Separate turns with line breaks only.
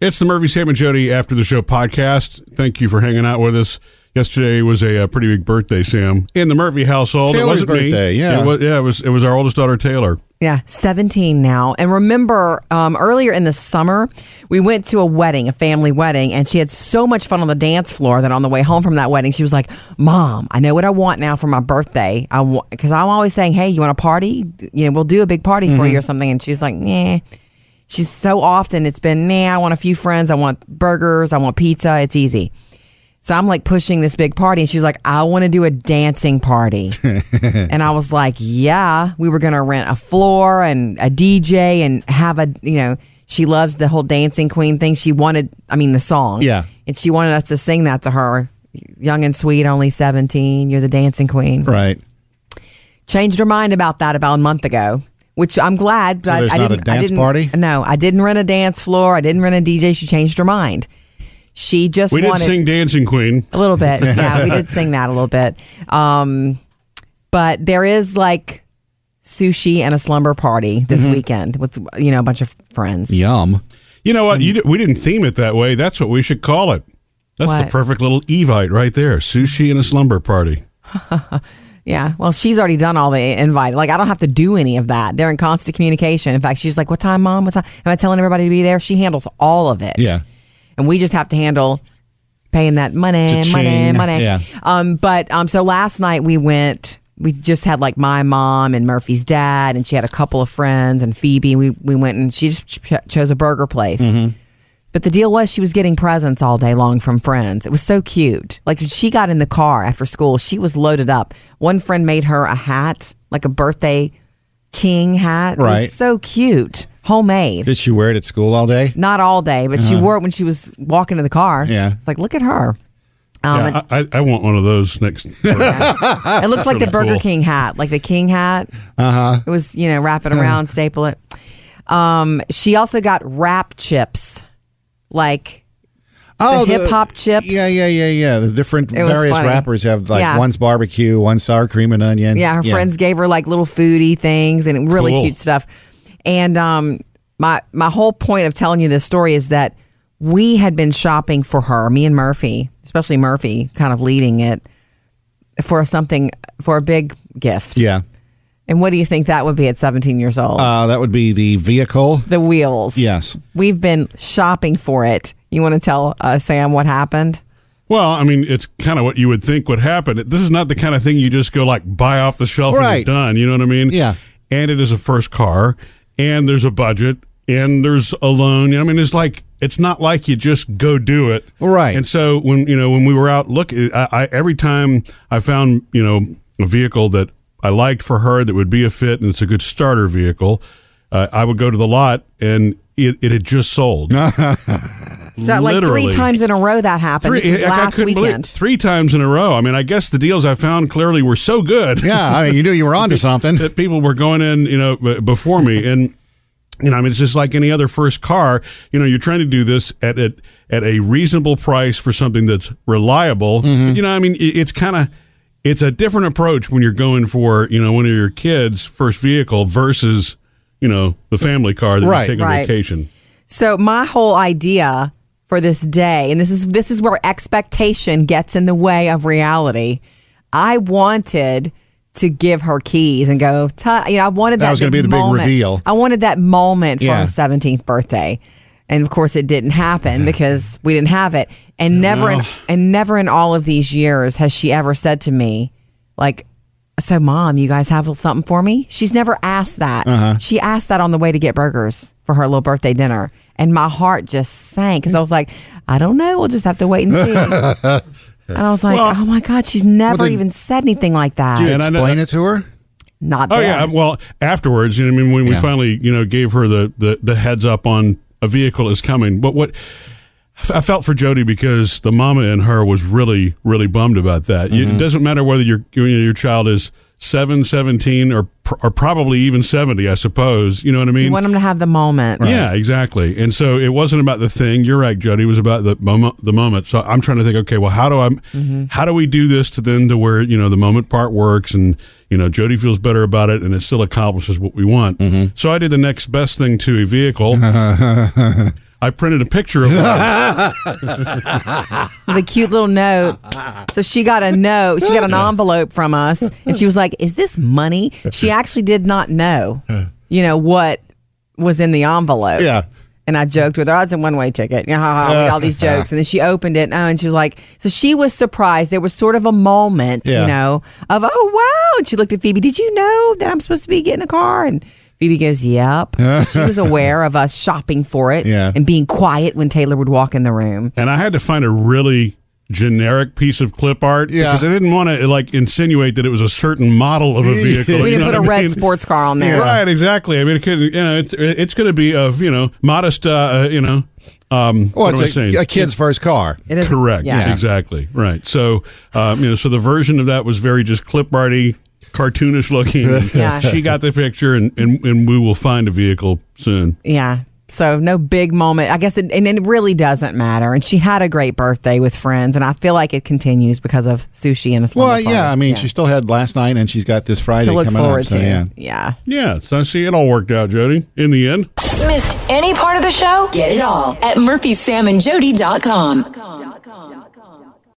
It's the Murphy, Sam, and Jody After the Show podcast. Thank you for hanging out with us. Yesterday was a, uh pretty big birthday, Sam, in the Murphy household.
Taylor's
it wasn't
birthday,
me.
yeah.
It was, yeah, it was, it was our oldest daughter, Taylor.
Yeah, 17 now. And remember, um, earlier in the summer, we went to a wedding, a family wedding, and she had so much fun on the dance floor that on the way home from that wedding, she was like, Mom, I know what I want now for my birthday. I Because I'm always saying, Hey, you want a party? You know, we'll do a big party for
Mm-hmm.
you or something. And she's like, Nah. She's so often, it's been, Nah, I want a few friends. I want burgers. I want pizza. It's easy. So I'm like pushing this big party, and she's like, I want to do a dancing party. and I was like, Yeah, we were going to rent a floor and a DJ and have a, you know, she loves the whole dancing queen thing. She wanted, I mean, the song.
Yeah.
And she wanted us to sing that to her. Young and sweet, only 17. You're the dancing queen.
Right.
Changed her mind about that about a month ago. Which I'm glad.
So
but
there's
I
not
didn't, I
dance
didn't,
party?
No, I didn't rent a dance floor. I didn't rent a DJ. She changed her mind. She just
We did sing Dancing Queen.
a little bit. Yeah, we did sing that a little bit. Um, but there is like sushi and a slumber party this
Mm-hmm.
weekend with you know a bunch of friends.
Yum.
You know what? You, di- we didn't theme it that way. That's what we should call it. That's the perfect little Evite right there. Sushi and a slumber party.
Yeah. Well, she's already done all the invite. Like I don't have to do any of that. They're in constant communication. In fact, she's like, "What time, mom? What time?" Am I telling everybody to be there? She handles all of it.
Yeah.
and we just have to handle paying that money, money,
Cha-ching.
money.
Yeah.
Um, but um, so last night we went. We just had like my mom and Murphy's dad, and she had a couple of friends and Phoebe. We we went and she just ch- chose a burger place. But the deal was she was getting presents all day long from friends. It was so cute. Like when she got in the car after school, she was loaded up. One friend made her a hat, like a birthday king hat. It
Right.
was so cute, homemade.
Did she wear it at school all day?
Not all day, but she wore it when she was walking to the car.
Uh-huh. Yeah.
It's like, look at her. Um,
Yeah, I, I, I want one of those next.
It looks like the Burger
cool.
King hat, like the King hat. Uh
Uh-huh.
huh. It was, you know, wrap it around, staple it. Um, she also got rap chips, like
Oh,
hip hop chips.
Yeah, yeah, yeah, yeah. The different various
funny.
rappers have like
Yeah.
one's barbecue, one's sour cream and onion.
yeah. Her friends gave her like little foodie things and really
Cool.
cute stuff. And um, my my whole point of telling you this story is that we had been shopping for her, me and Murphy, especially Murphy, kind of leading it for something for a big gift.
Yeah.
And what do you think that would be at 17 years old?
Uh, that would be the vehicle.
the wheels.
Yes.
We've been shopping for it. You want to tell uh, Sam what happened?
Well, I mean, it's kind of what you would think would happen. This is not the kind of thing you just go like buy off the shelf and you're done. You know what I mean?
Yeah.
And it is a first car, and there's a budget, and there's a loan. You know, I mean, it's like it's not like you just go do it.
Right.
And so when you know when we were out looking, I, I every time I found you know a vehicle that I liked for her that would be a fit, and it's a good starter vehicle, uh, I would go to the lot, and it, it had just sold.
So like three times in a row that happened. this was
I- I
last
couldn't believe-
weekend.
three times in a row. I mean, I guess the deals I found clearly were so good
Yeah, I mean, you knew you were onto something.
that people were going in, you know, before me. And, you know, I mean, it's just like any other first car. You know, you're trying to do this at a, at a reasonable price for something that's reliable.
Mm-hmm.
You know, I mean, it- it's kind of, it's a different approach when you're going for, you know, one of your kids' first vehicle versus, you know, the family car that
Right.
you're taking
Right.
on vacation.
So my whole idea for this day, and this is this is where expectation gets in the way of reality. I wanted to give her keys and go. "Tu-" You know, I wanted
That
that.
was gonna be the big
moment.
reveal.
I wanted that moment for
Yeah.
her seventeenth birthday, and of course, it didn't happen because we didn't have it. And never, in, and never in all of these years has she ever said to me, like, "So, mom, you guys have something for me?" She's never asked that.
Uh-huh.
She asked that on the way to get burgers for her little birthday dinner. And my heart just sank because I was like, I don't know. We'll just have to wait and see. and I was like,
Well-
oh my God, she's never
did-
even said anything like that.
Did you
And I
explain it to her?
Not
Oh
there.
yeah, well afterwards, you know, I mean, when we finally, you know, gave her the, the the heads up on a vehicle is coming. But what I felt for Jody because the mama in her was really, really bummed about that. You- mm-hmm. It doesn't matter whether your your child is seven, 17, or or probably even seventy. I suppose you know what I mean.
You want them to have the moment.
Yeah, exactly. And so it wasn't about the thing. You're right, Jody. It was about the moment. The moment. So I'm trying to think. Okay, well, how do I? Mm-hmm. How do we do this to then to where you know the moment part works and you know Jody feels better about it and it still accomplishes what we want. Mm-hmm. So I did the next best thing to a vehicle. I printed a picture of
with a cute little note. So she got a note. She got an envelope from us, and she was like, "Is this money?" She actually did not know, you know, what was in the envelope.
Yeah.
And I joked with her, oh, it's a one way ticket. You know, ha, ha, all these jokes. And then she opened it, oh, and she was like, so she was surprised. There was sort of a moment,
Yeah.
you know, of, oh, wow. And she looked at Phoebe, did you know that I'm supposed to be getting a car? And Phoebe goes, yep. she was aware of us shopping for it
Yeah.
and being quiet when Taylor would walk in the room.
and I had to find a really generic piece of clip art
Yeah.
because I didn't want to like insinuate that it was a certain model of a vehicle.
We
you
didn't
know
put a
what I
red
mean?
sports car on there.
Right, exactly. I mean, it could, you know, it's, it's going to be of, you know, modest, uh, you know, um,
Well,
what am I
it's
saying?
a, a kid's first car.
It is
Correct.
Yeah.
Exactly. Right. So, um, you know, so the version of that was very just clip arty, cartoonish looking.
Yeah.
She got the picture, and, and and we will find a vehicle soon.
Yeah. So no big moment. I guess it, and it really doesn't matter. And she had a great birthday with friends, and I feel like it continues because of sushi and a slumber
Well, yeah. I mean, she still had last night, and she's got this Friday
to look
coming
forward
up. So,
to.
yeah.
yeah.
Yeah. So see, it all worked out, Jody. In the end.
Missed any part of the show? Get it all at murphysamandjody.com.